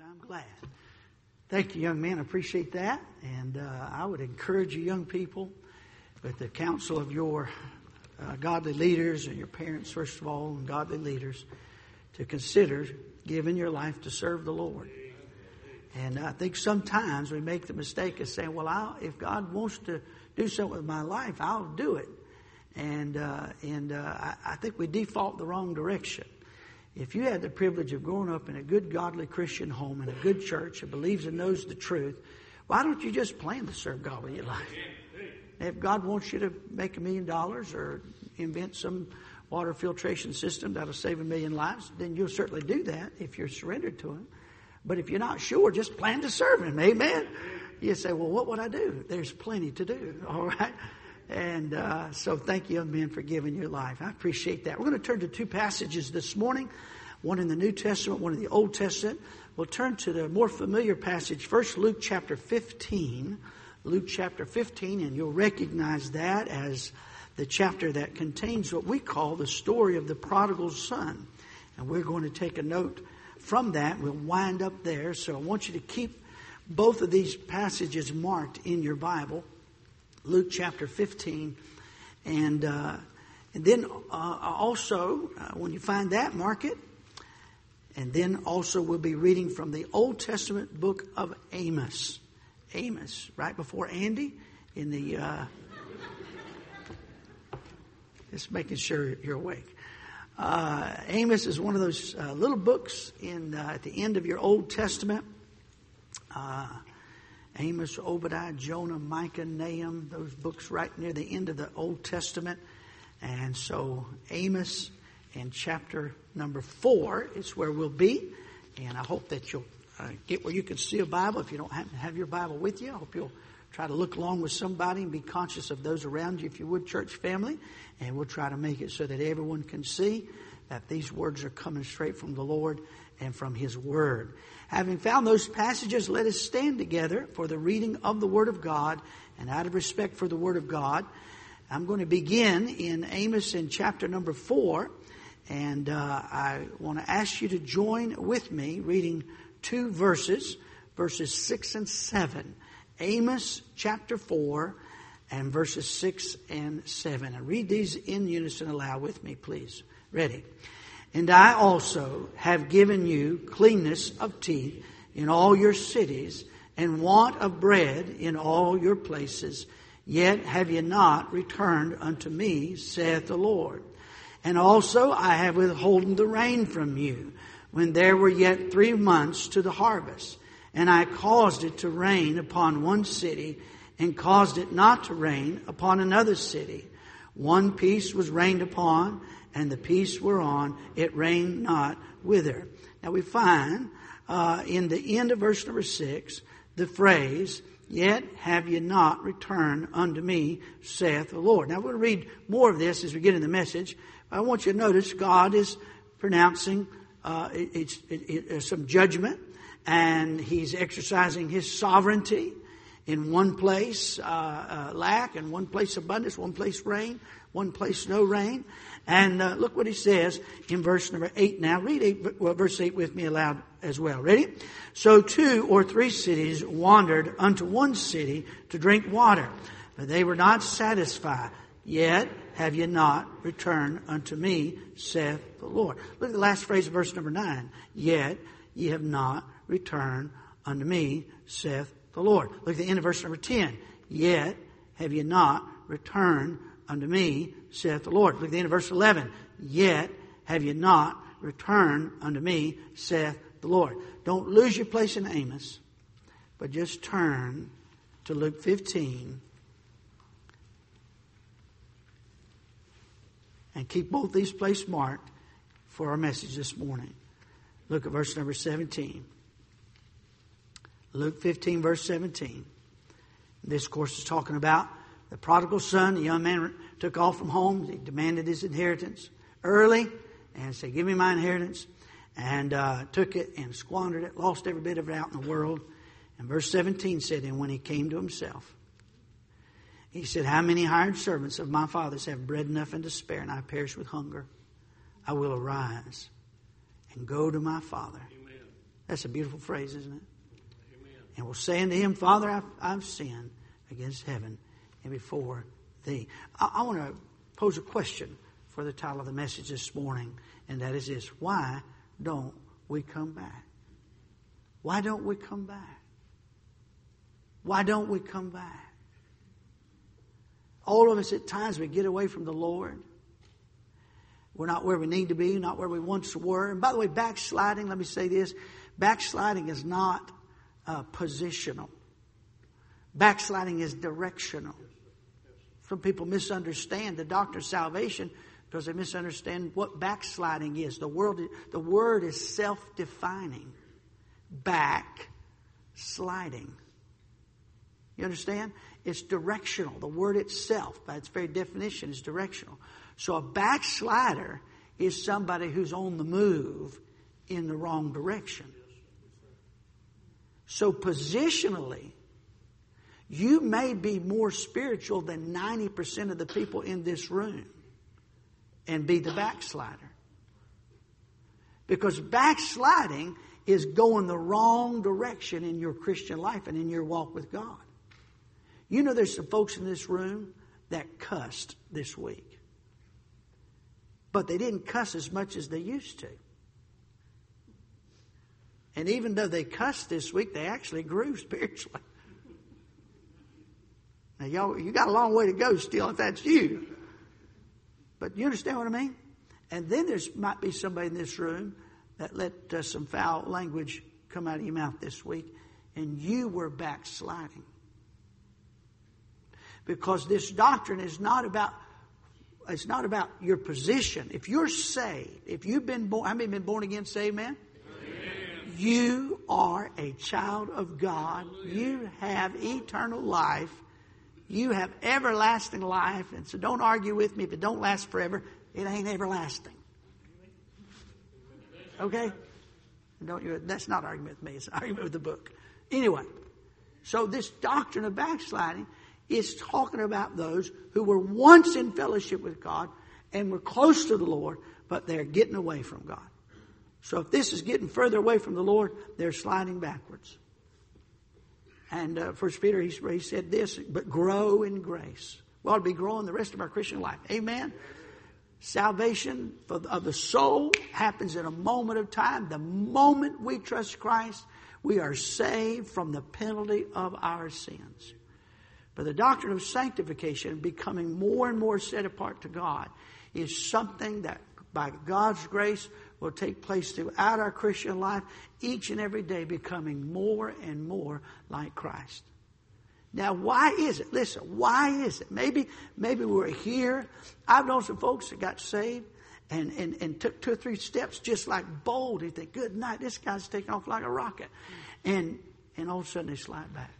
I'm glad. Thank you, young man. I appreciate that. And uh, I would encourage you, young people, with the counsel of your uh, godly leaders and your parents, first of all, and godly leaders, to consider giving your life to serve the Lord. And I think sometimes we make the mistake of saying, well, I'll, if God wants to do something with my life, I'll do it. And, uh, and uh, I, I think we default the wrong direction. If you had the privilege of growing up in a good, godly Christian home in a good church that believes and knows the truth, why don't you just plan to serve God with your life? If God wants you to make a million dollars or invent some water filtration system that'll save a million lives, then you'll certainly do that if you're surrendered to Him. But if you're not sure, just plan to serve Him. Amen. You say, well, what would I do? There's plenty to do. All right. And uh, so thank you, young men, for giving your life. I appreciate that. We're going to turn to two passages this morning one in the New Testament, one in the Old Testament. We'll turn to the more familiar passage, first Luke chapter 15. Luke chapter 15, and you'll recognize that as the chapter that contains what we call the story of the prodigal son. And we're going to take a note from that. We'll wind up there. So I want you to keep both of these passages marked in your Bible. Luke chapter 15. And, uh, and then uh, also, uh, when you find that, mark it. And then also we'll be reading from the Old Testament book of Amos. Amos, right before Andy in the. Uh, just making sure you're awake. Uh, Amos is one of those uh, little books in uh, at the end of your Old Testament. Uh, Amos, Obadiah, Jonah, Micah, Nahum, those books right near the end of the Old Testament. And so Amos in chapter number four is where we'll be. And I hope that you'll uh, get where you can see a Bible. If you don't have your Bible with you, I hope you'll try to look along with somebody and be conscious of those around you, if you would, church family. And we'll try to make it so that everyone can see that these words are coming straight from the Lord and from His Word. Having found those passages, let us stand together for the reading of the Word of God. And out of respect for the Word of God, I'm going to begin in Amos in chapter number four. And uh, I want to ask you to join with me reading two verses, verses 6 and 7. Amos chapter 4 and verses 6 and 7. And read these in unison aloud with me, please. Ready? And I also have given you cleanness of teeth in all your cities, and want of bread in all your places. Yet have ye not returned unto me, saith the Lord. And also I have withholden the rain from you, when there were yet three months to the harvest. And I caused it to rain upon one city, and caused it not to rain upon another city. One piece was rained upon, and the piece whereon it rained not wither. Now we find uh, in the end of verse number six the phrase, Yet have ye not returned unto me, saith the Lord. Now we're going to read more of this as we get in the message. I want you to notice God is pronouncing uh, it, it, it, some judgment, and He's exercising His sovereignty. In one place, uh, uh, lack, and one place, abundance, one place, rain, one place, no rain. And uh, look what he says in verse number 8 now. Read eight, well, verse 8 with me aloud as well. Ready? So two or three cities wandered unto one city to drink water, but they were not satisfied. Yet have ye not returned unto me, saith the Lord. Look at the last phrase of verse number 9. Yet ye have not returned unto me, saith the Lord. Look at the end of verse number 10. Yet have ye not returned unto me, saith the Lord. Look at the end of verse 11. Yet have ye not returned unto me, saith the Lord. Don't lose your place in Amos, but just turn to Luke 15 and keep both these places marked for our message this morning. Look at verse number 17. Luke 15, verse 17. This, of course, is talking about the prodigal son, the young man took off from home. He demanded his inheritance early and said, Give me my inheritance. And uh, took it and squandered it, lost every bit of it out in the world. And verse 17 said, And when he came to himself, he said, How many hired servants of my father's have bread enough and to spare, and I perish with hunger? I will arise and go to my father, Amen. That's a beautiful phrase, isn't it? Amen. And we'll say unto him, Father, I've, I've sinned against heaven and before thee. I, I want to pose a question for the title of the message this morning, and that is this Why don't we come back? Why don't we come back? Why don't we come back? All of us at times we get away from the Lord. We're not where we need to be, not where we once were. And by the way, backsliding, let me say this backsliding is not uh, positional, backsliding is directional. Some people misunderstand the doctrine of salvation because they misunderstand what backsliding is. The, world, the word is self defining. Back sliding. You understand? It's directional. The word itself, by its very definition, is directional. So a backslider is somebody who's on the move in the wrong direction. So positionally, you may be more spiritual than 90% of the people in this room and be the backslider. Because backsliding is going the wrong direction in your Christian life and in your walk with God. You know, there's some folks in this room that cussed this week, but they didn't cuss as much as they used to. And even though they cussed this week, they actually grew spiritually. Now, y'all, you got a long way to go still if that's you. But you understand what I mean? And then there might be somebody in this room that let uh, some foul language come out of your mouth this week, and you were backsliding. Because this doctrine is not about it's not about your position. If you're saved, if you've been born, how many been born again? Say amen. amen. You are a child of God. You have eternal life. You have everlasting life. And so don't argue with me. If it don't last forever, it ain't everlasting. Okay? Don't you, that's not argument with me, it's argument with the book. Anyway, so this doctrine of backsliding is talking about those who were once in fellowship with God and were close to the Lord, but they're getting away from God. So if this is getting further away from the Lord, they're sliding backwards. And uh, First Peter, he, he said this, but grow in grace. We ought to be growing the rest of our Christian life. Amen. Salvation of the soul happens in a moment of time. The moment we trust Christ, we are saved from the penalty of our sins. But the doctrine of sanctification, becoming more and more set apart to God, is something that by God's grace will take place throughout our Christian life, each and every day becoming more and more like Christ. Now, why is it? Listen, why is it? Maybe, maybe we're here. I've known some folks that got saved and, and, and took two or three steps just like bold. You think, good night, this guy's taking off like a rocket. And, and all of a sudden they slide back.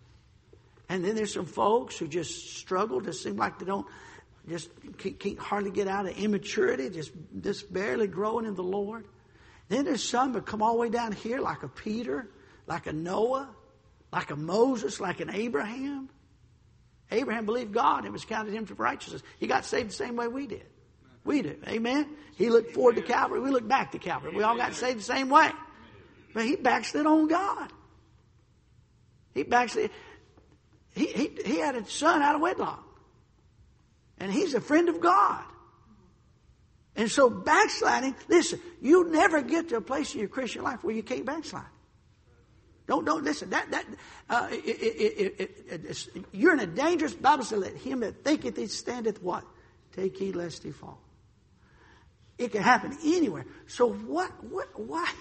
And then there's some folks who just struggle, just seem like they don't, just can't hardly get out of immaturity, just, just barely growing in the Lord. Then there's some that come all the way down here like a Peter, like a Noah, like a Moses, like an Abraham. Abraham believed God and it was counted him for righteousness. He got saved the same way we did. We do. Amen. He looked forward to Calvary. We looked back to Calvary. We all got saved the same way. But he backslid on God. He backslid. He, he, he had a son out of wedlock. And he's a friend of God. And so backsliding, listen, you never get to a place in your Christian life where you can't backslide. Don't don't listen. That that uh, it, it, it, you're in a dangerous. Bible says, "Let him that thinketh he standeth what take heed lest he fall." It can happen anywhere. So what? What? Why?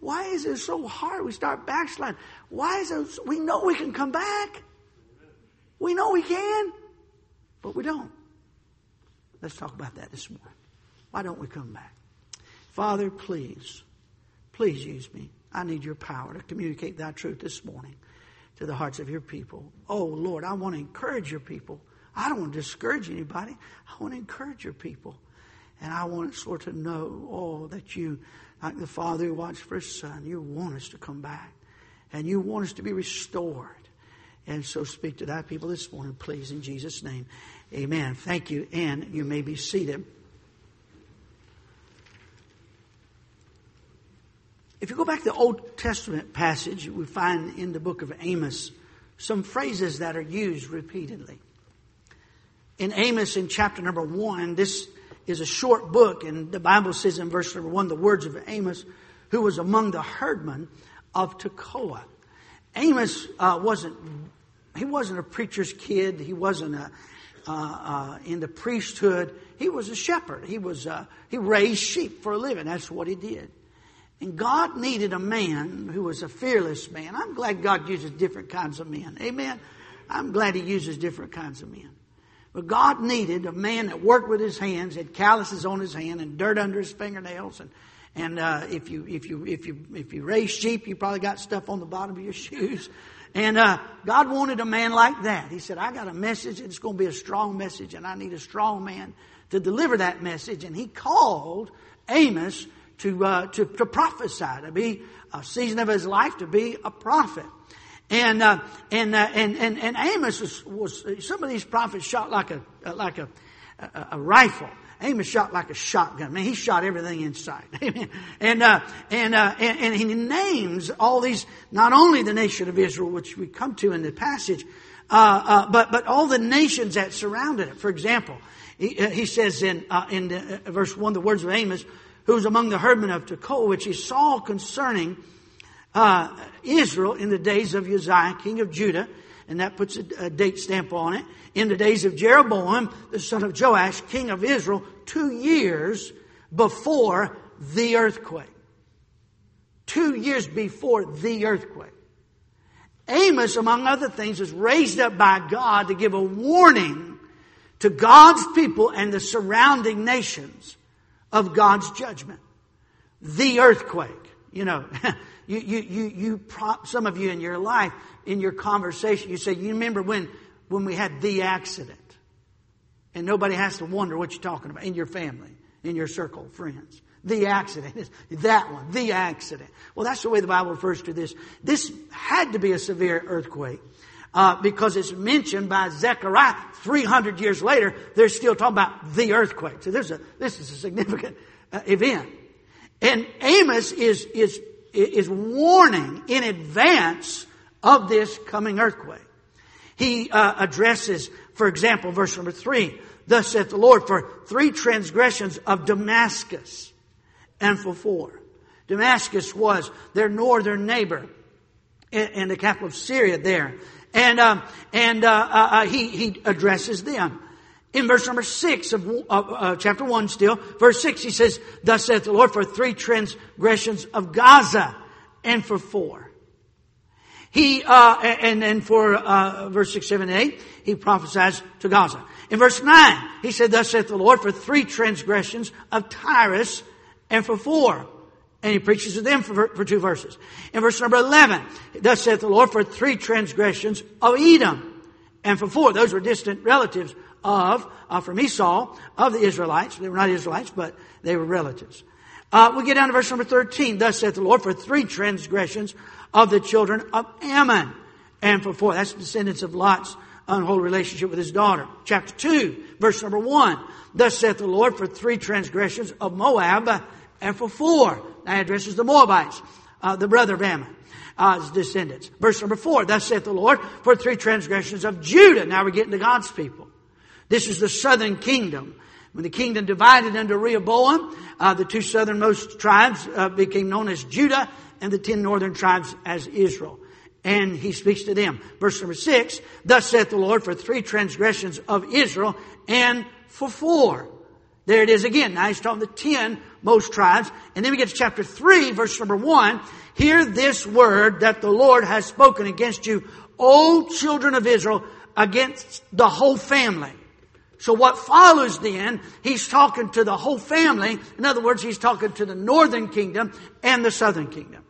Why is it so hard? We start backsliding. Why is it? We know we can come back. We know we can, but we don't. Let's talk about that this morning. Why don't we come back? Father, please, please use me. I need your power to communicate that truth this morning to the hearts of your people. Oh, Lord, I want to encourage your people. I don't want to discourage anybody. I want to encourage your people. And I want us, Lord, to know, oh, that you, like the Father who watched for his Son, you want us to come back. And you want us to be restored. And so speak to that people this morning, please, in Jesus' name. Amen. Thank you. And you may be seated. If you go back to the Old Testament passage, we find in the book of Amos some phrases that are used repeatedly. In Amos, in chapter number one, this is a short book, and the Bible says in verse number one, the words of Amos, who was among the herdmen of Tekoa. Amos uh, wasn't he wasn't a preacher's kid. He wasn't a, uh, uh, in the priesthood. He was a shepherd. He was uh, he raised sheep for a living. That's what he did. And God needed a man who was a fearless man. I'm glad God uses different kinds of men. Amen. I'm glad He uses different kinds of men. But God needed a man that worked with his hands, had calluses on his hand and dirt under his fingernails, and and uh, if you if you if you if you raise sheep, you probably got stuff on the bottom of your shoes. And uh, God wanted a man like that. He said, "I got a message. and It's going to be a strong message, and I need a strong man to deliver that message." And He called Amos to uh, to, to prophesy, to be a season of his life to be a prophet. And uh, and, uh, and and and Amos was, was, some of these prophets shot like a like a, a, a rifle. Amos shot like a shotgun. Man, he shot everything in sight. and, uh, and, uh, and, and he names all these, not only the nation of Israel, which we come to in the passage, uh, uh but, but all the nations that surrounded it. For example, he, uh, he says in, uh, in the, verse 1, the words of Amos, who was among the herdmen of Tekoa, which he saw concerning Israel in the days of Uzziah, king of Judah, and that puts a, a, date stamp on it. In the days of Jeroboam, the son of Joash, king of Israel, two years before the earthquake. Two years before the earthquake. Amos, among other things, was raised up by God to give a warning to God's people and the surrounding nations of God's judgment. The earthquake. You know, you, you, you, you, some of you in your life, in your conversation, you say, you remember when, when we had the accident? And nobody has to wonder what you're talking about in your family, in your circle of friends. The accident. is That one. The accident. Well, that's the way the Bible refers to this. This had to be a severe earthquake. Uh, because it's mentioned by Zechariah 300 years later, they're still talking about the earthquake. So there's a, this is a significant uh, event. And Amos is, is, is warning in advance of this coming earthquake. He uh, addresses, for example, verse number three, thus saith the Lord, for three transgressions of Damascus and for four. Damascus was their northern neighbor in, the capital of Syria there. And, um, and uh, uh, uh, he, he addresses them. In verse number six of uh, chapter one still, verse six, he says, Thus saith the Lord, for three transgressions of Gaza and for four. He, uh, and then for uh, verse 6, 7, and 8, he prophesies to Gaza. In verse 9, he said, Thus saith the Lord, for three transgressions of Tyrus and for four. And he preaches to them for, for two verses. In verse number 11, Thus saith the Lord, for three transgressions of Edom and for four. Those were distant relatives of, uh, from Esau, of the Israelites. They were not Israelites, but they were relatives. Uh, we get down to verse number 13. Thus saith the Lord, for three transgressions of the children of Ammon. And for four, that's the descendants of Lot's unholy relationship with his daughter. Chapter 2, verse number 1. Thus saith the Lord for three transgressions of Moab, and for four. That addresses the Moabites, uh, the brother of Ammon. Uh, his descendants. Verse number four, thus saith the Lord, for three transgressions of Judah. Now we're getting to God's people. This is the southern kingdom. When the kingdom divided under Rehoboam, uh, the two southernmost tribes uh, became known as Judah and the ten northern tribes as Israel. And he speaks to them. Verse number six, thus saith the Lord for three transgressions of Israel and for four. There it is again. Now he's talking the ten most tribes. And then we get to chapter three, verse number one. Hear this word that the Lord has spoken against you, O children of Israel, against the whole family. So what follows then, he's talking to the whole family. In other words, he's talking to the northern kingdom and the southern kingdom.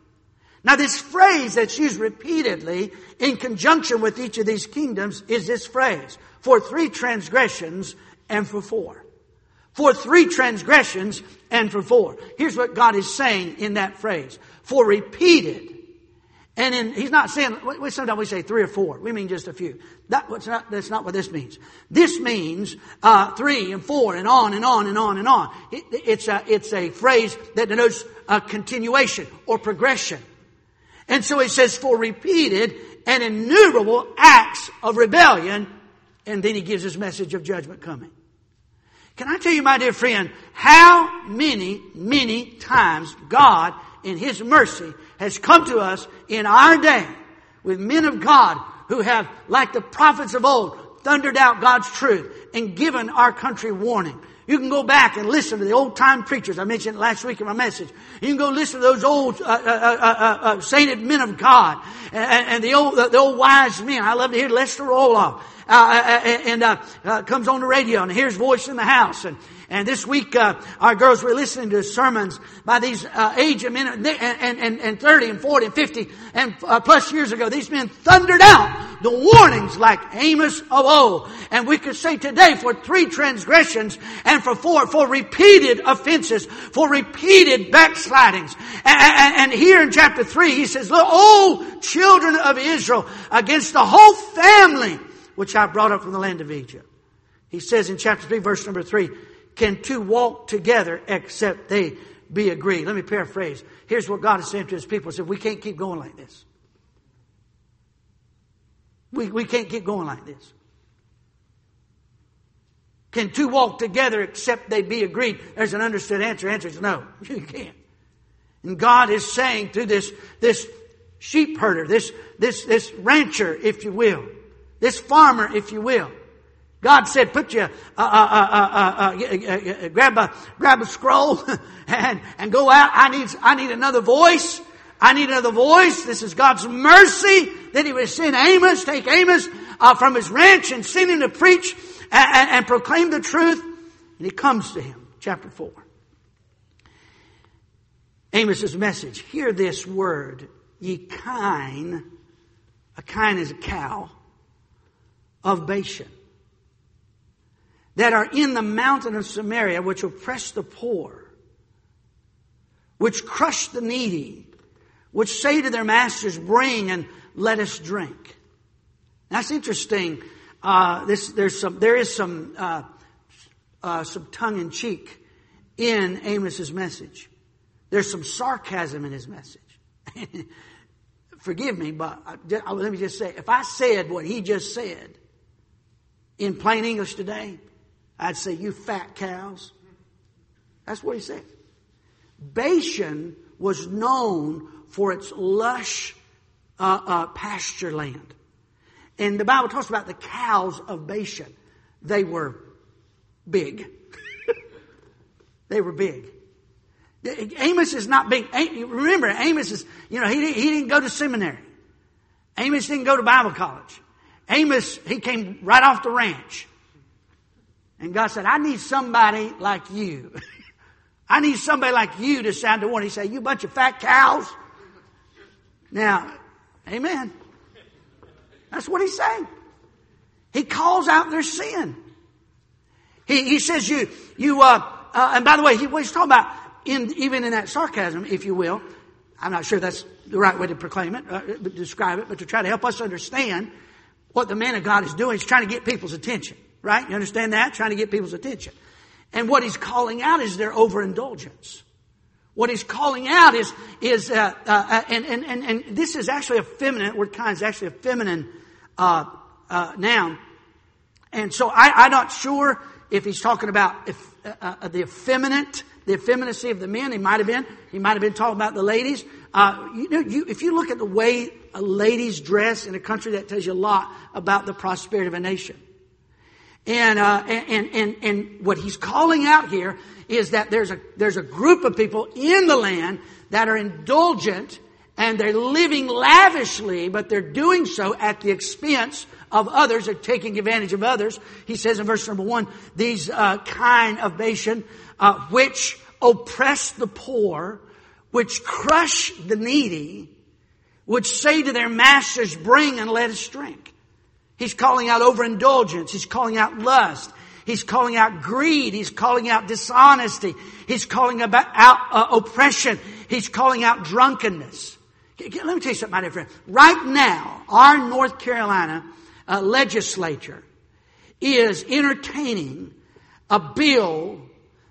Now this phrase that's used repeatedly in conjunction with each of these kingdoms is this phrase, for three transgressions and for four. For three transgressions and for four. Here's what God is saying in that phrase. For repeated And in, he's not saying, sometimes we say three or four. We mean just a few. That, not, that's not what this means. This means uh, three and four and on and on and on and on. It, it's, a, it's a phrase that denotes a continuation or progression. And so he says, for repeated and innumerable acts of rebellion, and then he gives his message of judgment coming. Can I tell you, my dear friend, how many, many times God, in His mercy, has come to us in our day with men of God who have, like the prophets of old, thundered out God's truth and given our country warning. You can go back and listen to the old time preachers. I mentioned last week in my message. You can go listen to those old uh, uh, uh, uh sainted men of God and, and the old the old wise men. I love to hear Lester Roloff. Uh, uh, and uh, comes on the radio and hears voice in the house and and this week, uh, our girls were listening to sermons by these uh, aged men, and, and, and 30 and 40 and 50 and uh, plus years ago. These men thundered out the warnings like Amos of old. And we could say today for three transgressions and for four, for repeated offenses, for repeated backslidings. And, and, and here in chapter 3, he says, Look, O children of Israel, against the whole family which I brought up from the land of Egypt. He says in chapter 3, verse number 3, can two walk together except they be agreed? Let me paraphrase. Here's what God is saying to his people. He said, we can't keep going like this. We, we can't keep going like this. Can two walk together except they be agreed? There's an understood answer. Answer is no. You can't. And God is saying through this, this sheep herder, this, this, this rancher, if you will, this farmer, if you will, God said, put you, uh, uh, uh, grab a, grab a scroll and, and go out. I need, I need another voice. I need another voice. This is God's mercy that He would send Amos, take Amos from his ranch and send him to preach and, and, and proclaim the truth. And he comes to him, chapter 4. Amos's message. Hear this word, ye kine. A kine is a cow of Bashan that are in the mountain of Samaria, which oppress the poor, which crush the needy, which say to their masters, bring and let us drink. That's interesting. Uh, this, there's some, there is some, uh, uh, some tongue in cheek in Amos's message. There's some sarcasm in his message. Forgive me, but I, let me just say, if I said what he just said in plain English today, I'd say, You fat cows. That's what he said. Bashan was known for its lush uh, uh, pasture land. And the Bible talks about the cows of Bashan. They were big. they were big. Amos is not big. Remember, Amos is, you know, he, he didn't go to seminary. Amos didn't go to Bible college. Amos, he came right off the ranch. And God said, I need somebody like you. I need somebody like you to sound the warning. He said, you bunch of fat cows. Now, amen. That's what he's saying. He calls out their sin. He, he says you, you, uh, uh, and by the way, he, what he's talking about, in, even in that sarcasm, if you will, I'm not sure that's the right way to proclaim it, uh, describe it, but to try to help us understand what the man of God is doing. He's trying to get people's attention. Right? You understand that? Trying to get people's attention. And what he's calling out is their overindulgence. What he's calling out is, is, uh, uh, uh, and, and, and, and this is actually a feminine, word kine is actually a feminine, uh, uh, noun. And so I, am not sure if he's talking about if, uh, the effeminate, the effeminacy of the men. He might have been. He might have been talking about the ladies. Uh you know, you, if you look at the way a ladies dress in a country, that tells you a lot about the prosperity of a nation. And, uh, and, and, and what he's calling out here is that there's a, there's a group of people in the land that are indulgent and they're living lavishly, but they're doing so at the expense of others. They're taking advantage of others. He says in verse number one, these uh, kine of Bashan, uh, which oppress the poor, which crush the needy, which say to their masters, bring and let us drink. He's calling out overindulgence. He's calling out lust. He's calling out greed. He's calling out dishonesty. He's calling about out uh, oppression. He's calling out drunkenness. Let me tell you something, my dear friend. Right now, our North Carolina uh, legislature is entertaining a bill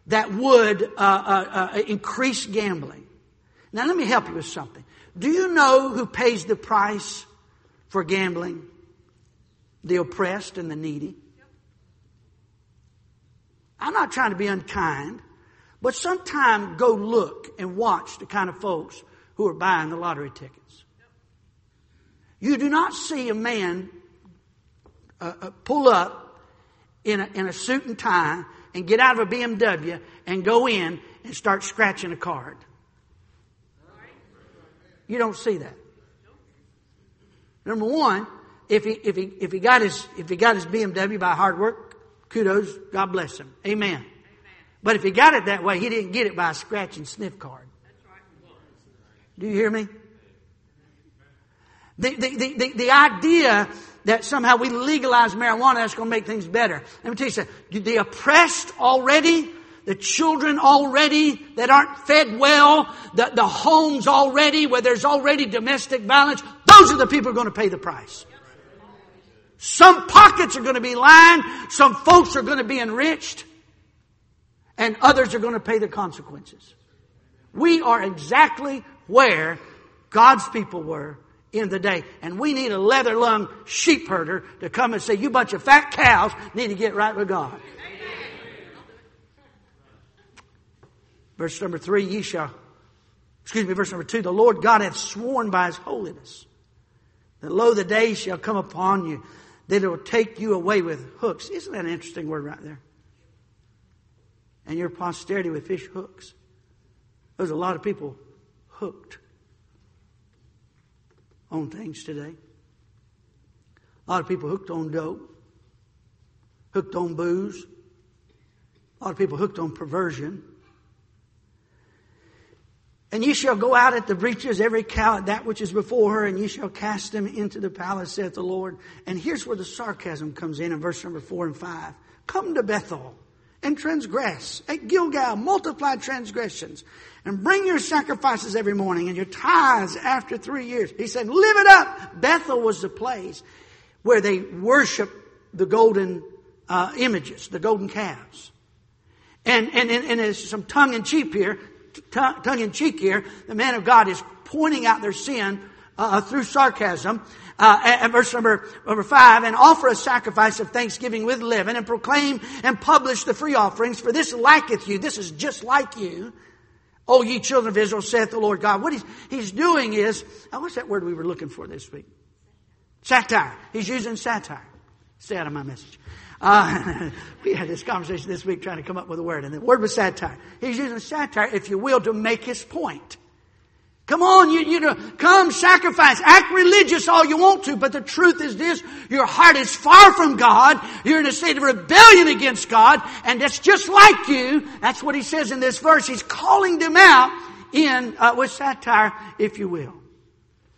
that would uh, uh, uh, increase gambling. Now, let me help you with something. Do you know who pays the price for gambling? The oppressed and the needy. I'm not trying to be unkind, but sometime go look and watch the kind of folks who are buying the lottery tickets. You do not see a man uh, uh, pull up in a, in a suit and tie and get out of a BMW and go in and start scratching a card. You don't see that. Number one, if he, if he, if he got his, if he got his BMW by hard work, kudos, God bless him. Amen. Amen. But if he got it that way, he didn't get it by a scratch and sniff card. Do you hear me? The, the, the, the, the idea that somehow we legalize marijuana, that's going to make things better. Let me tell you something. The oppressed already, the children already that aren't fed well, the, the homes already where there's already domestic violence, those are the people who are going to pay the price. Some pockets are going to be lined, some folks are going to be enriched, and others are going to pay the consequences. We are exactly where God's people were in the day. And we need a leather lung sheep herder to come and say, you bunch of fat cows need to get right with God. Verse number three, ye shall, excuse me, verse number two, the Lord God hath sworn by his holiness that lo, the day shall come upon you that it will take you away with hooks. Isn't that an interesting word right there? And your posterity with fish hooks. There's a lot of people hooked on things today. A lot of people hooked on dope, hooked on booze, a lot of people hooked on perversion. And ye shall go out at the breaches, every cow at that which is before her, and ye shall cast them into the palace, saith the Lord. And here's where the sarcasm comes in in verse number four and five. Come to Bethel and transgress. At Gilgal, multiply transgressions and bring your sacrifices every morning and your tithes after three years. He said, live it up. Bethel was the place where they worship the golden uh, images, the golden calves. And, and, and, and there's some tongue in cheek here, tongue in cheek here. The man of God is pointing out their sin uh, through sarcasm uh, at verse number, number five, and offer a sacrifice of thanksgiving with leaven, and proclaim and publish the free offerings, for this liketh you. This is just like you. O ye children of Israel, saith the Lord God. What he's, he's doing is, what's that word we were looking for this week? Satire. He's using satire. Stay out of my message. Uh, we had this conversation this week trying to come up with a word, and the word was satire. He's using satire, if you will, to make his point. Come on, you, you know, come sacrifice, act religious all you want to, but the truth is this, your heart is far from God, you're in a state of rebellion against God, and that's just like you. That's what he says in this verse. He's calling them out in, uh, with satire, if you will.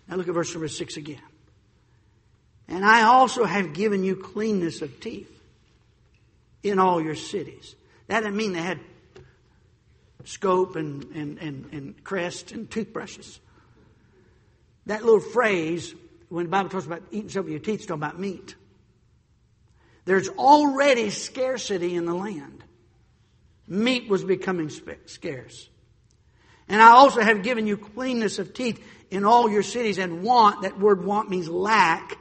Now look at verse number six again. And I also have given you cleanness of teeth in all your cities. That didn't mean they had scope and, and, and, and crest and toothbrushes. That little phrase, when the Bible talks about eating something with your teeth, it's talking about meat. There's already scarcity in the land. Meat was becoming scarce. And I also have given you cleanness of teeth in all your cities and want, that word want means lack,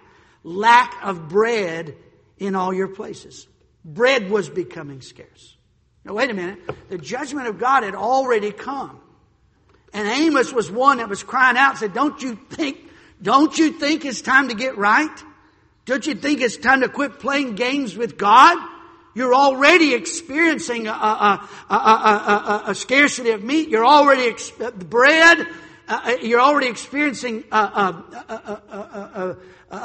lack of bread in all your places. Bread was becoming scarce. Now, wait a minute. The judgment of God had already come. And Amos was one that was crying out said, don't you think, don't you think it's time to get right? Don't you think it's time to quit playing games with God? You're already experiencing a, a, a, a scarcity of meat. You're already, ex- bread. Uh, you're already experiencing a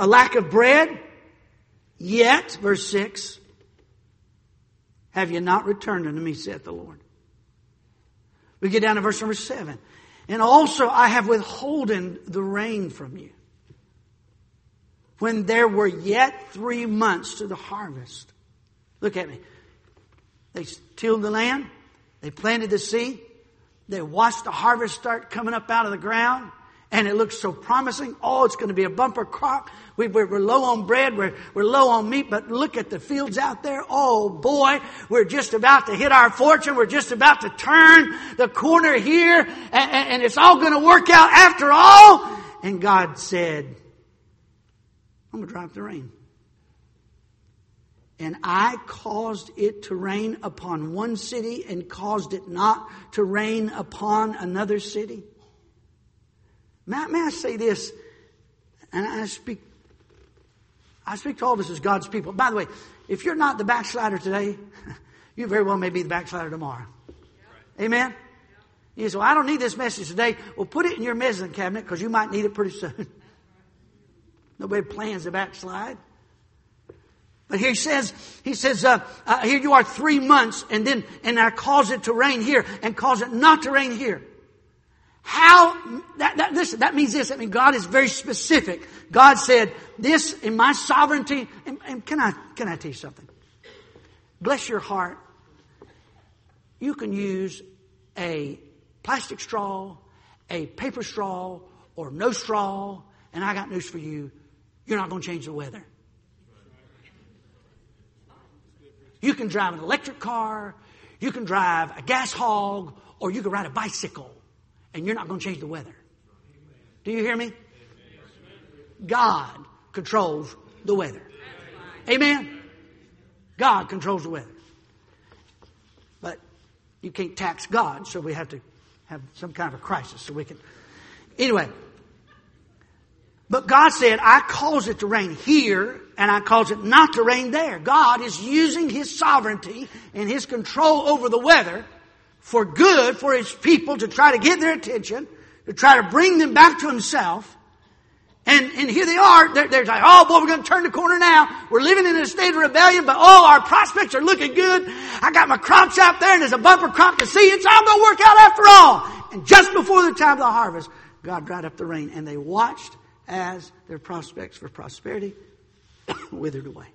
lack of bread. Yet, verse 6, have you not returned unto me, saith the Lord? We get down to verse number seven. And also I have withholden the rain from you. When there were yet three months to the harvest. Look at me. They tilled the land. They planted the seed. They watched the harvest start coming up out of the ground. And it looks so promising. Oh, it's going to be a bumper crop. We, are low on bread. We're, we're low on meat, but look at the fields out there. Oh boy, we're just about to hit our fortune. We're just about to turn the corner here and, and it's all going to work out after all. And God said, I'm going to drop the rain. And I caused it to rain upon one city and caused it not to rain upon another city. May, may I say this? And I speak, I speak to all of us as God's people. By the way, if you're not the backslider today, you very well may be the backslider tomorrow. Amen? You say, well, I don't need this message today. Well, put it in your medicine cabinet because you might need it pretty soon. Nobody plans to backslide. But here he says, he says, uh, uh, here you are three months and then, and I cause it to rain here and cause it not to rain here. How, that, that, listen, that means this. I mean, God is very specific. God said, this in my sovereignty, and, and can I, can I tell you something? Bless your heart. You can use a plastic straw, a paper straw, or no straw, and I got news for you. You're not going to change the weather. You can drive an electric car, you can drive a gas hog, or you can ride a bicycle, and you're not going to change the weather. Do you hear me? God controls the weather. Amen? God controls the weather. But you can't tax God, so we have to have some kind of a crisis so we can. Anyway, but God said, I cause it to rain here and I cause it not to rain there. God is using His sovereignty and His control over the weather for good for His people to try to get their attention, to try to bring them back to Himself. And, and here they are. They're, they're like, oh boy, we're going to turn the corner now. We're living in a state of rebellion, but oh, our prospects are looking good. I got my crops out there and there's a bumper crop to see. It's all going to work out after all. And just before the time of the harvest, God dried up the rain and they watched as their prospects for prosperity withered away.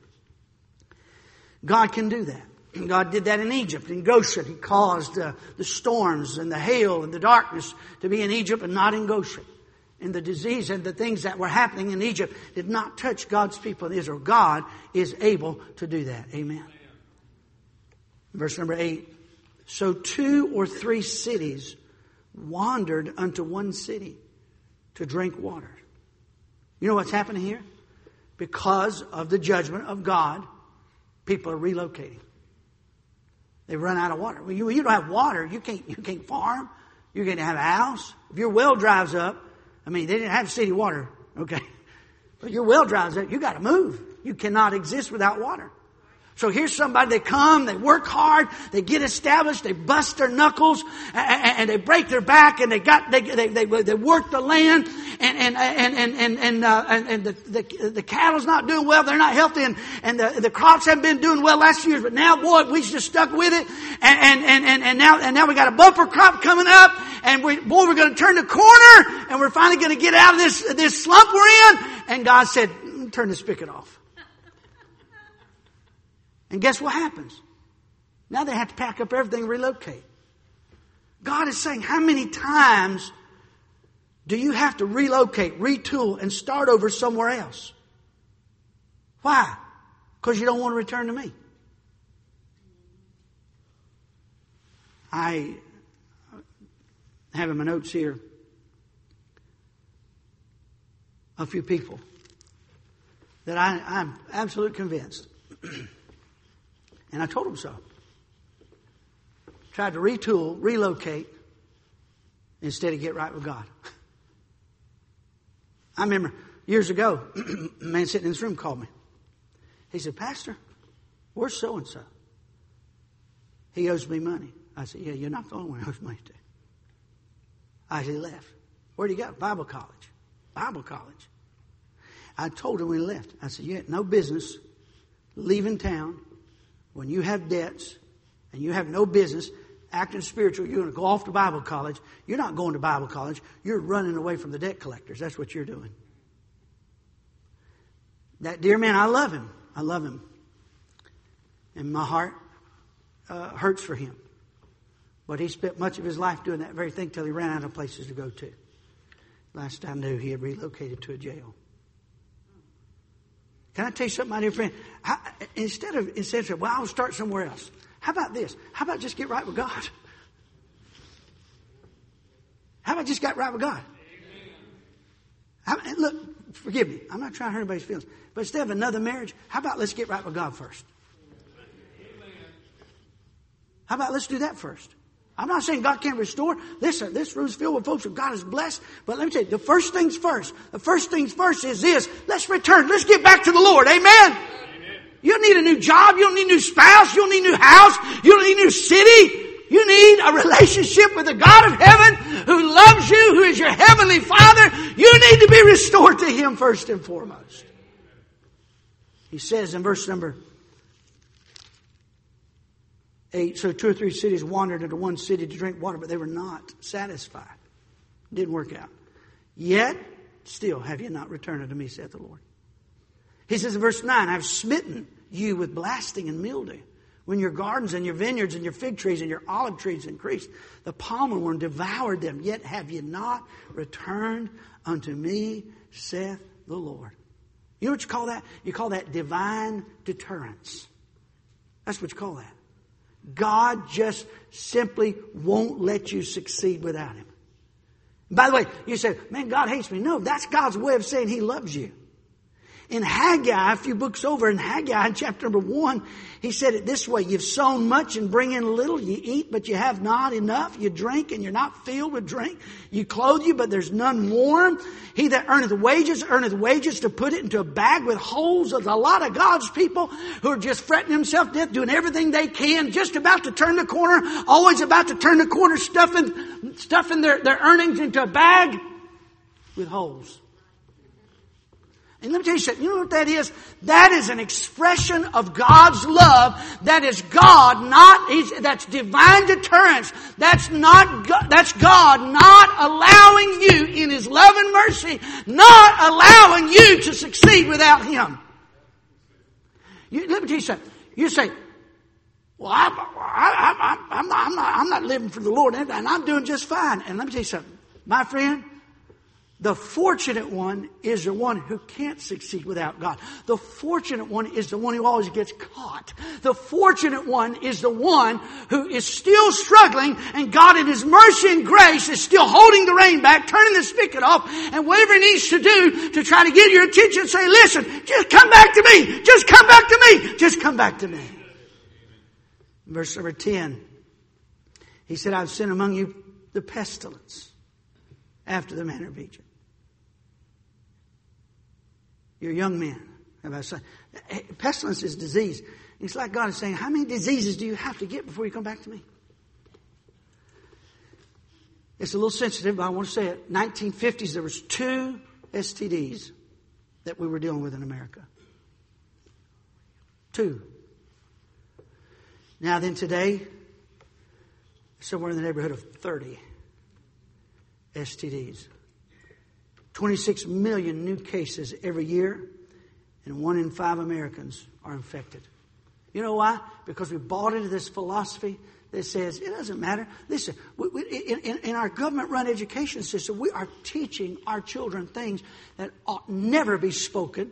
God can do that. God did that in Egypt, in Goshen. He caused uh, the storms and the hail and the darkness to be in Egypt and not in Goshen. And the disease and the things that were happening in Egypt did not touch God's people in Israel. God is able to do that. Amen. Verse number eight. So two or three cities wandered unto one city to drink water. You know what's happening here? Because of the judgment of God, people are relocating. They've run out of water. Well, you, you don't have water. You can't, you can't farm. You're going to have a house. If your well dries up, I mean, they didn't have city water, okay? But your well dries up, you got to move. You cannot exist without water. So here's somebody, they come, they work hard, they get established, they bust their knuckles, and, and they break their back, and they got, they, they, they, they work the land, and, and, and, and, and, and, uh, and, and the, the, the cattle's not doing well, they're not healthy, and, and the, the crops haven't been doing well last year, but now, boy, we just stuck with it, and, and, and, and now, and now we got a bumper crop coming up, and we, boy, we're gonna turn the corner, and we're finally gonna get out of this, this slump we're in, and God said, turn the spigot off. And guess what happens? Now they have to pack up everything and relocate. God is saying, how many times do you have to relocate, retool, and start over somewhere else? Why? Because you don't want to return to me. I have in my notes here a few people that I, I'm absolutely convinced And I told him so. Tried to retool, relocate, instead of get right with God. I remember years ago, a man sitting in this room called me. He said, Pastor, where's so and so? He owes me money. I said, Yeah, you're not the only one who owes money to. I said, He left. Where'd he go? Bible college. Bible college. I told him when he left. I said, You had no business leaving town when you have debts and you have no business acting spiritual, you're going to go off to Bible college. You're not going to Bible college. You're running away from the debt collectors. That's what you're doing. That dear man, I love him. I love him. And my heart uh, hurts for him. But he spent much of his life doing that very thing till he ran out of places to go to. Last I knew, he had relocated to a jail. Can I tell you something, my dear friend? Instead of instead of well, I'll start somewhere else. How about this? How about just get right with God? How about just get right with God? Look, forgive me. I'm not trying to hurt anybody's feelings. But instead of another marriage, how about let's get right with God first? How about let's do that first? I'm not saying God can't restore. Listen, this room's filled with folks who God has blessed. But let me tell you, the first things first. The first things first is this. Let's return. Let's get back to the Lord. Amen. Amen. You don't need a new job. You don't need a new spouse. You don't need a new house. You don't need a new city. You need a relationship with the God of heaven who loves you, who is your heavenly Father. You need to be restored to Him first and foremost. He says in verse number 8 so two or three cities wandered into one city to drink water, but they were not satisfied. Didn't work out. Yet, still, have you not returned unto me, saith the Lord. He says in verse 9, I've smitten you with blasting and mildew. When your gardens and your vineyards and your fig trees and your olive trees increased, the palmer worm devoured them. Yet have you not returned unto me, saith the Lord. You know what you call that? You call that divine deterrence. That's what you call that. God just simply won't let you succeed without Him. By the way, you say, man, God hates me. No, that's God's way of saying He loves you. In Haggai, a few books over, in Haggai, chapter number one, he said it this way, you've sown much and bring in little. You eat, but you have not enough. You drink and you're not filled with drink. You clothe you, but there's none warm. He that earneth wages, earneth wages to put it into a bag with holes. There's a lot of God's people who are just fretting themselves death, doing everything they can, just about to turn the corner, always about to turn the corner, stuffing, stuffing their, their earnings into a bag with holes. And let me tell you something. You know what that is? That is an expression of God's love. That is God, not, that's divine deterrence. That's not, that's God not allowing you in His love and mercy, not allowing you to succeed without Him. You, let me tell you something. You say, well, I, I, I, I'm, not, I'm, not, I'm not living for the Lord and I'm doing just fine. And let me tell you something. My friend, the fortunate one is the one who can't succeed without God. The fortunate one is the one who always gets caught. The fortunate one is the one who is still struggling and God in His mercy and grace is still holding the rein back, turning the spigot off, and whatever He needs to do to try to get your attention, say, listen, just come back to me. Just come back to me. Just come back to me. Verse number 10. He said, I've sent among you the pestilence after the manner of Egypt. You're young men. Pestilence is disease. It's like God is saying, How many diseases do you have to get before you come back to me? It's a little sensitive, but I want to say it. 1950s, there was two STDs that we were dealing with in America. Two. Now then today, somewhere in the neighborhood of 30 STDs. 26 million new cases every year, and one in five Americans are infected. You know why? Because we bought into this philosophy that says it doesn't matter. Listen, we, we, in, in, in, our government run education system, we are teaching our children things that ought never be spoken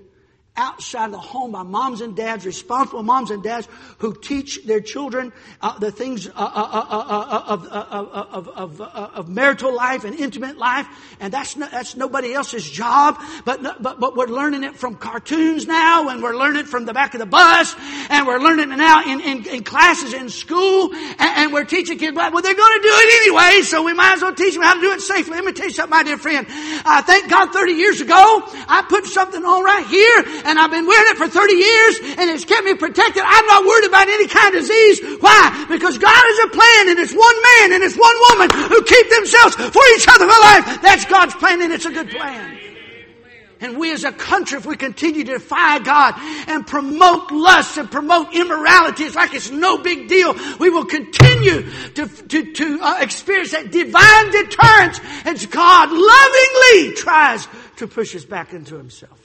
outside of the home by moms and dads, responsible moms and dads who teach their children uh, the things uh, uh, of, of, of, of, marital life and intimate life. And that's, no, that's nobody else's job. But, but, but we're learning it from cartoons now and we're learning it from the back of the bus and we're learning it now in, in, in classes in school and, and, we're teaching kids, well, they're going to do it anyway, so we might as well teach them how to do it safely. Let me tell you something, my dear friend. Uh, thank God 30 years ago, I put something on right here and I've been wearing it for 30 years and it's kept me protected. I'm not worried about any kind of disease. Why? Because God has a plan and it's one man and it's one woman who keep themselves for each other for life. That's God's plan and it's a good plan. And we as a country, if we continue to defy God and promote lust and promote immorality, it's like it's no big deal. We will continue to, to, to uh, experience that divine deterrence as God lovingly tries to push us back into Himself.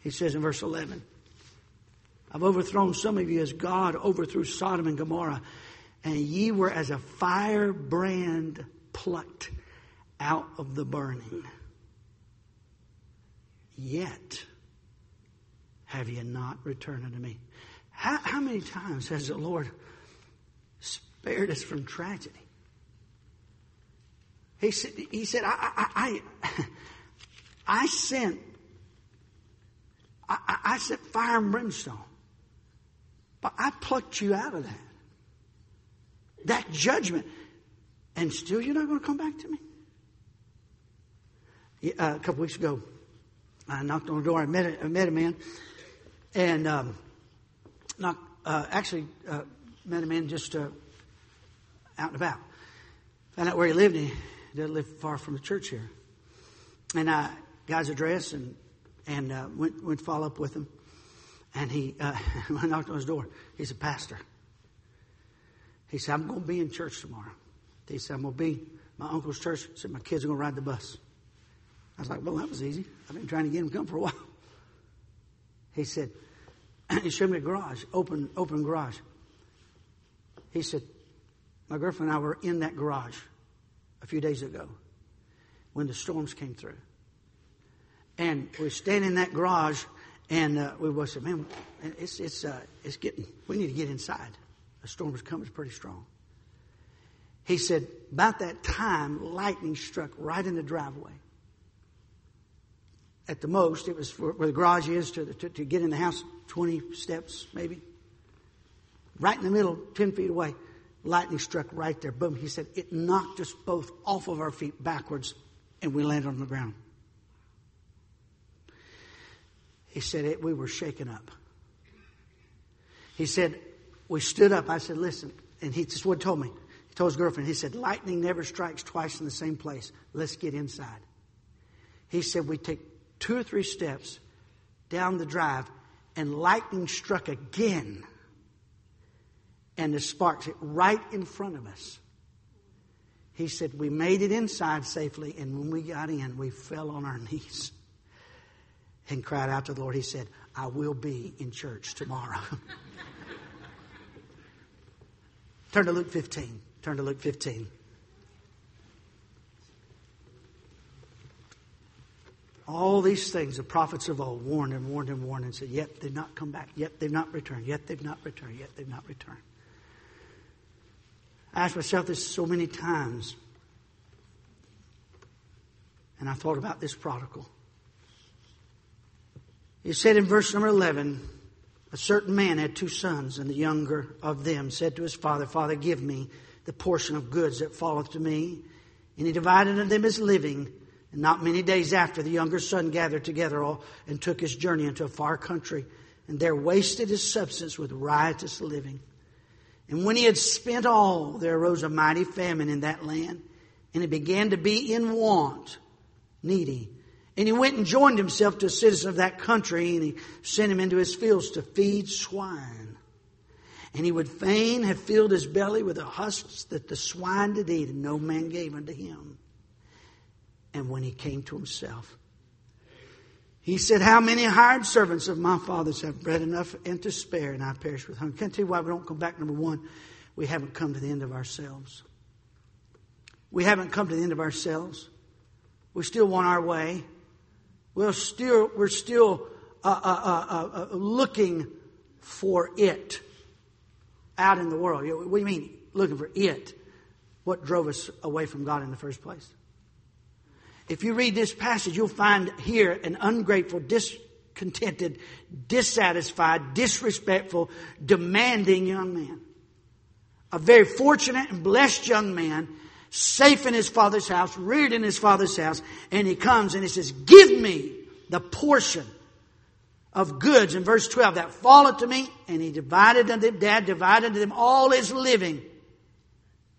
He says in verse 11, I've overthrown some of you as God overthrew Sodom and Gomorrah. and ye were as a firebrand plucked out of the burning. Yet have ye not returned unto me. How, how many times has the Lord spared us from tragedy? He said, he said I, I, I, I sent, I, I sent fire and brimstone, but I plucked you out of that. That judgment. And still you're not going to come back to me? Uh, a couple weeks ago, I knocked on the door. I met a, I met a man, and um, knocked, uh, actually uh, met a man just uh, out and about. Found out where he lived. He didn't live far from the church here, and I got his address and and uh, went went follow up with him. And he, uh, I knocked on his door. He's a pastor. He said, I'm going to be in church tomorrow. He said, I'm going to be my uncle's church. He said, my kids are going to ride the bus. I was like, well, that was easy. I've been trying to get him to come for a while. He said, he showed me a garage, open, open garage. He said, my girlfriend and I were in that garage a few days ago when the storms came through. And we were standing in that garage and uh, we said, man, it's, it's, uh, it's getting, we need to get inside. The storm was coming pretty strong. He said, about that time, lightning struck right in the driveway. At the most, it was where the garage is to, the, to, to get in the house, 20 steps maybe. Right in the middle, 10 feet away, lightning struck right there. Boom. He said, it knocked us both off of our feet backwards and we landed on the ground. He said, it, we were shaken up. He said, we stood up. I said, listen. And he just what told me. He told his girlfriend, he said, lightning never strikes twice in the same place. Let's get inside. He said, we take two or three steps down the drive and lightning struck again. And the sparks hit right in front of us. He said, we made it inside safely. And when we got in, we fell on our knees and cried out to the Lord. He said, I will be in church tomorrow. Turn to Luke 15. Turn to Luke 15. All these things the prophets of old warned and warned and warned and said, Yet they've not come back, yet they've not returned, yet they've not returned, yet they've not returned. I asked myself this so many times, and I thought about this prodigal. He said in verse number 11, a certain man had two sons, and the younger of them said to his father, Father, give me the portion of goods that falleth to me. And he divided unto them his living. And not many days after, the younger son gathered together all and took his journey into a far country, and there wasted his substance with riotous living. And when he had spent all, there arose a mighty famine in that land, and he began to be in want, needy. And he went and joined himself to a citizen of that country, and he sent him into his fields to feed swine. And he would fain have filled his belly with the husks that the swine did eat, and no man gave unto him. And when he came to himself, he said, How many hired servants of my father's have bread enough and to spare, and I perish with hunger? Can't tell you why we don't come back. Number one, we haven't come to the end of ourselves. We haven't come to the end of ourselves. We still want our way. We're still, we're still uh, uh, uh, uh, looking for it out in the world. What do you mean, looking for it? What drove us away from God in the first place? If you read this passage, you'll find here an ungrateful, discontented, dissatisfied, disrespectful, demanding young man. A very fortunate and blessed young man safe in his father's house, reared in his father's house, and he comes and he says, Give me the portion of goods in verse 12 that falleth to me. And he divided unto them, dad divided unto them all his living.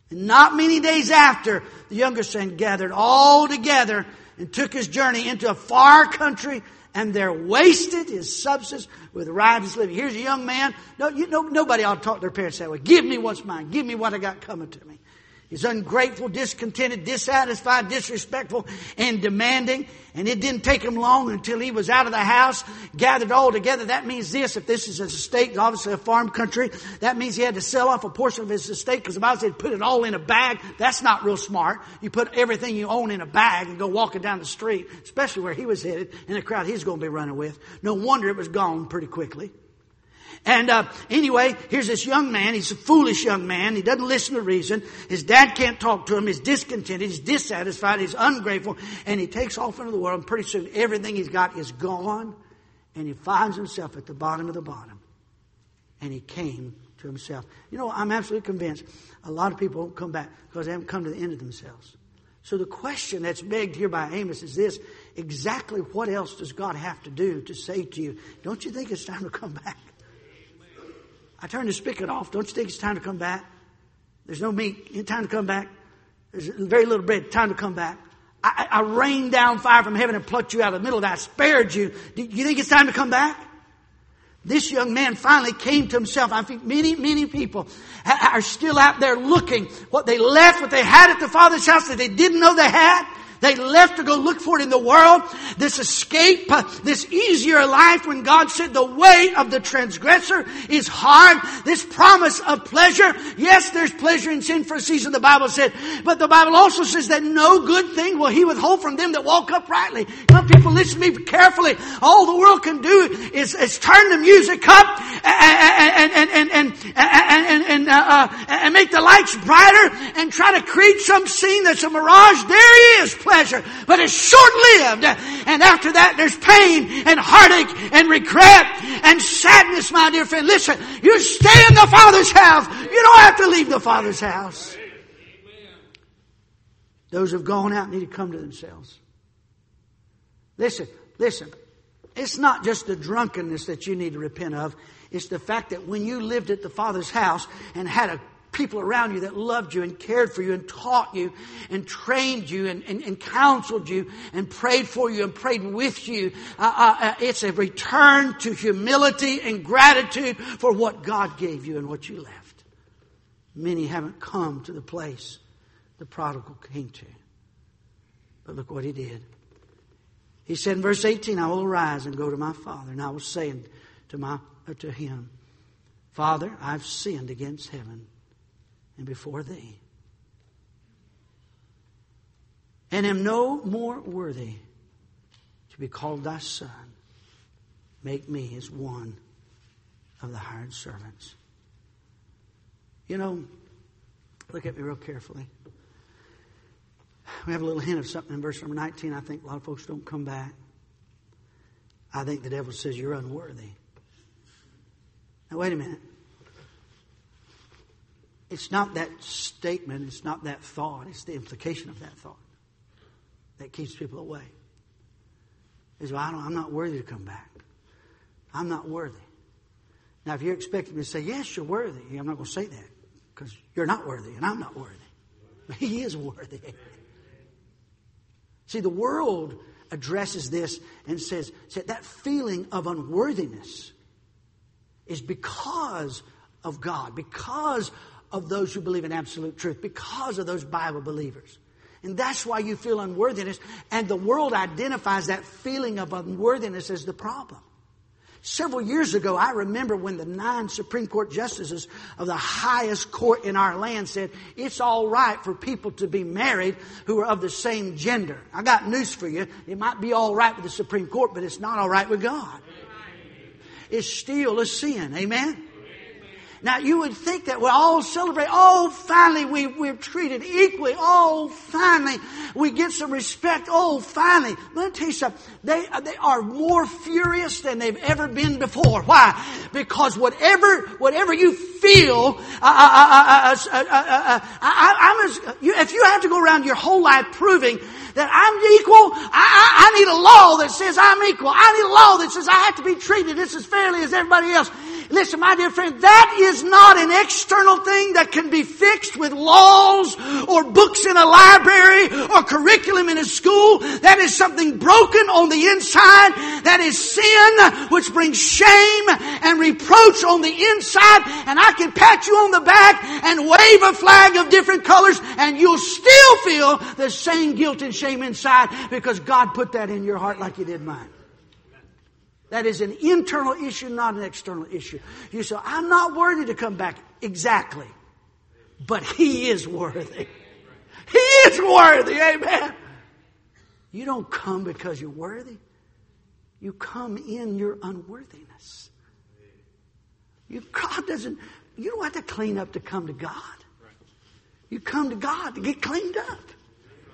And not many days after, the younger son gathered all together and took his journey into a far country and there wasted his substance with riotous living. Here's a young man. No, you, no, nobody ought to talk to their parents that way. Give me what's mine. Give me what I got coming to me. He's ungrateful, discontented, dissatisfied, disrespectful, and demanding. And it didn't take him long until he was out of the house, gathered all together. That means this, if this is a estate, obviously a farm country, that means he had to sell off a portion of his estate because the Bible said put it all in a bag. That's not real smart. You put everything you own in a bag and go walking down the street, especially where he was headed, in the crowd he's going to be running with. No wonder it was gone pretty quickly. And uh, anyway, here's this young man. He's a foolish young man. He doesn't listen to reason. His dad can't talk to him. He's discontented. He's dissatisfied. He's ungrateful. And he takes off into the world. And pretty soon, everything he's got is gone. And he finds himself at the bottom of the bottom. And he came to himself. You know, I'm absolutely convinced a lot of people won't come back because they haven't come to the end of themselves. So the question that's begged here by Amos is this exactly what else does God have to do to say to you, don't you think it's time to come back? I turned the spigot off. Don't you think it's time to come back? There's no meat. Time to come back. There's very little bread. Time to come back. I, I, rained down fire from heaven and plucked you out of the middle of that. I spared you. Do you think it's time to come back? This young man finally came to himself. I think many, many people are still out there looking what they left, what they had at the Father's house that they didn't know they had. They left to go look for it in the world. This escape, uh, this easier life when God said the way of the transgressor is hard. This promise of pleasure. Yes, there's pleasure in sin for a season, the Bible said. But the Bible also says that no good thing will he withhold from them that walk uprightly. Now people listen to me carefully. All the world can do is, is turn the music up and, and, and, and, and, and, uh, uh, and make the lights brighter and try to create some scene that's a mirage. There he is pleasure, but it's short lived. And after that, there's pain and heartache and regret and sadness, my dear friend. Listen, you stay in the Father's house. You don't have to leave the Father's house. Those who've gone out need to come to themselves. Listen, listen. It's not just the drunkenness that you need to repent of. It's the fact that when you lived at the Father's house and had a people around you that loved you and cared for you and taught you and trained you and, and, and counseled you and prayed for you and prayed with you. Uh, uh, uh, it's a return to humility and gratitude for what God gave you and what you left. Many haven't come to the place the prodigal came to. But look what he did. He said in verse 18, I will arise and go to my father, and I will say to, my, uh, to him, Father, I've sinned against heaven and before thee. And am no more worthy to be called thy son. Make me as one of the hired servants. You know, look at me real carefully. We have a little hint of something in verse number 19. I think a lot of folks don't come back. I think the devil says you're unworthy. Now, wait a minute. It's not that statement, it's not that thought, it's the implication of that thought that keeps people away. Is, well, I am not worthy to come back. I'm not worthy. Now, if you're expecting me to say, yes, you're worthy, I'm not going to say that because you're not worthy and I'm not worthy. But he is worthy. See, the world addresses this and says, says that feeling of unworthiness is because of God, because of those who believe in absolute truth because of those Bible believers. And that's why you feel unworthiness. And the world identifies that feeling of unworthiness as the problem. Several years ago, I remember when the nine Supreme Court justices of the highest court in our land said, it's all right for people to be married who are of the same gender. I got news for you. It might be all right with the Supreme Court, but it's not all right with God. It's still a sin. Amen? Now you would think that we all celebrate. Oh, finally we, we're treated equally. Oh, finally we get some respect. Oh, finally. Let me tell you something. They, they are more furious than they've ever been before. Why? Because whatever, whatever you feel, if you have to go around your whole life proving that I'm equal, I, I, I need a law that says I'm equal. I need a law that says I have to be treated just as fairly as everybody else. Listen, my dear friend, that is not an external thing that can be fixed with laws or books in a library or curriculum in a school. That is something broken on the inside. That is sin which brings shame and reproach on the inside. And I can pat you on the back and wave a flag of different colors and you'll still feel the same guilt and shame inside because God put that in your heart like He did mine. That is an internal issue, not an external issue. You say, I'm not worthy to come back. Exactly. But He is worthy. He is worthy. Amen. You don't come because you're worthy. You come in your unworthiness. You, God doesn't, you don't have to clean up to come to God. You come to God to get cleaned up.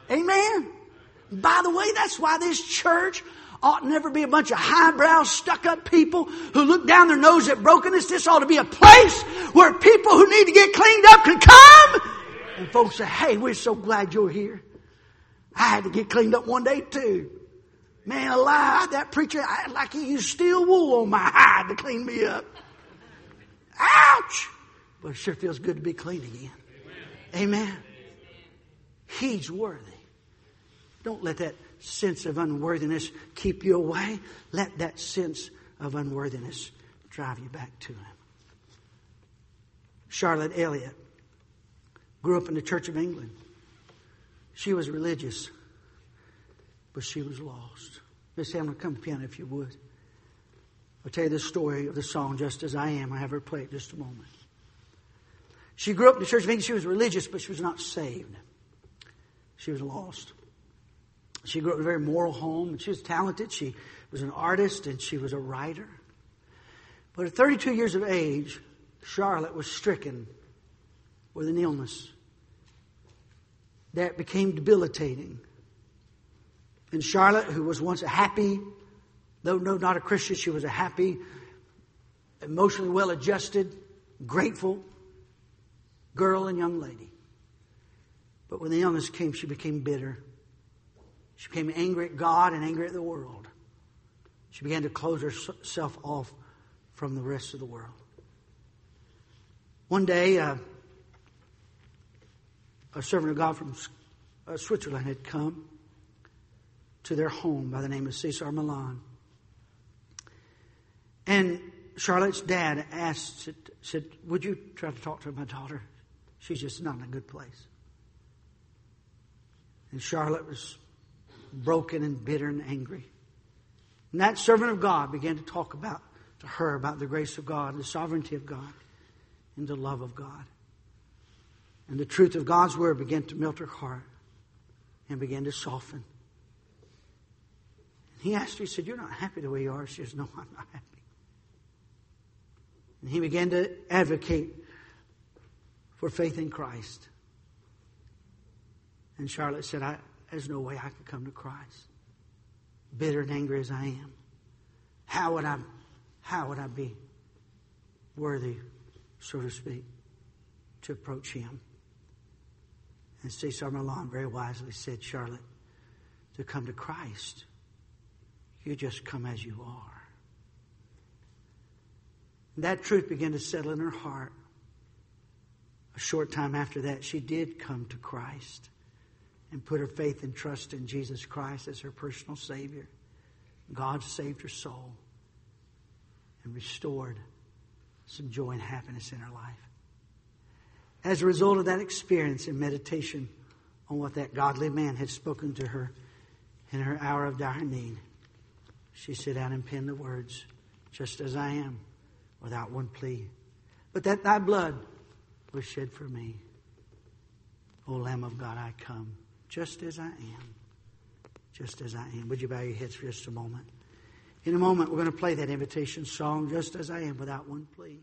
Amen. By the way, that's why this church ought never be a bunch of highbrow, stuck up people who look down their nose at brokenness. This ought to be a place where people who need to get cleaned up can come. And folks say, hey, we're so glad you're here. I had to get cleaned up one day too. Man alive, that preacher, I, like he used steel wool on my hide to clean me up. Ouch! But it sure feels good to be clean again. Amen. Amen. He's worthy. Don't let that sense of unworthiness keep you away. Let that sense of unworthiness drive you back to Him. Charlotte Elliott grew up in the Church of England. She was religious, but she was lost. Miss Hamlin, come piano if you would. I'll tell you the story of the song, Just As I Am. I have her play it just a moment. She grew up in the Church of England. She was religious, but she was not saved. She was lost. She grew up in a very moral home, and she was talented. She was an artist, and she was a writer. But at 32 years of age, Charlotte was stricken with an illness that became debilitating. And Charlotte, who was once a happy, though no, not a Christian, she was a happy, emotionally well adjusted, grateful girl and young lady. But when the illness came, she became bitter. She became angry at God and angry at the world. She began to close herself off from the rest of the world. One day, uh, a servant of God from uh, Switzerland had come to their home by the name of Cesar Malan. And Charlotte's dad asked, said, Would you try to talk to my daughter? She's just not in a good place. And Charlotte was broken and bitter and angry. And that servant of God began to talk about to her about the grace of God, the sovereignty of God, and the love of God. And the truth of God's word began to melt her heart and began to soften. And he asked her, he said, You're not happy the way you are. She says, No, I'm not happy. And he began to advocate for faith in Christ. And Charlotte said, I, there's no way I could come to Christ. Bitter and angry as I am. How would I, how would I be worthy, so to speak, to approach him? And Cesar Malan very wisely said, Charlotte, to come to Christ, you just come as you are. And that truth began to settle in her heart. A short time after that, she did come to Christ and put her faith and trust in Jesus Christ as her personal Savior. God saved her soul and restored some joy and happiness in her life. As a result of that experience and meditation on what that godly man had spoken to her in her hour of dire need, she sat down and penned the words, just as I am, without one plea. But that thy blood was shed for me. O Lamb of God, I come just as I am. Just as I am. Would you bow your heads for just a moment? In a moment, we're going to play that invitation song, Just as I Am, without one plea.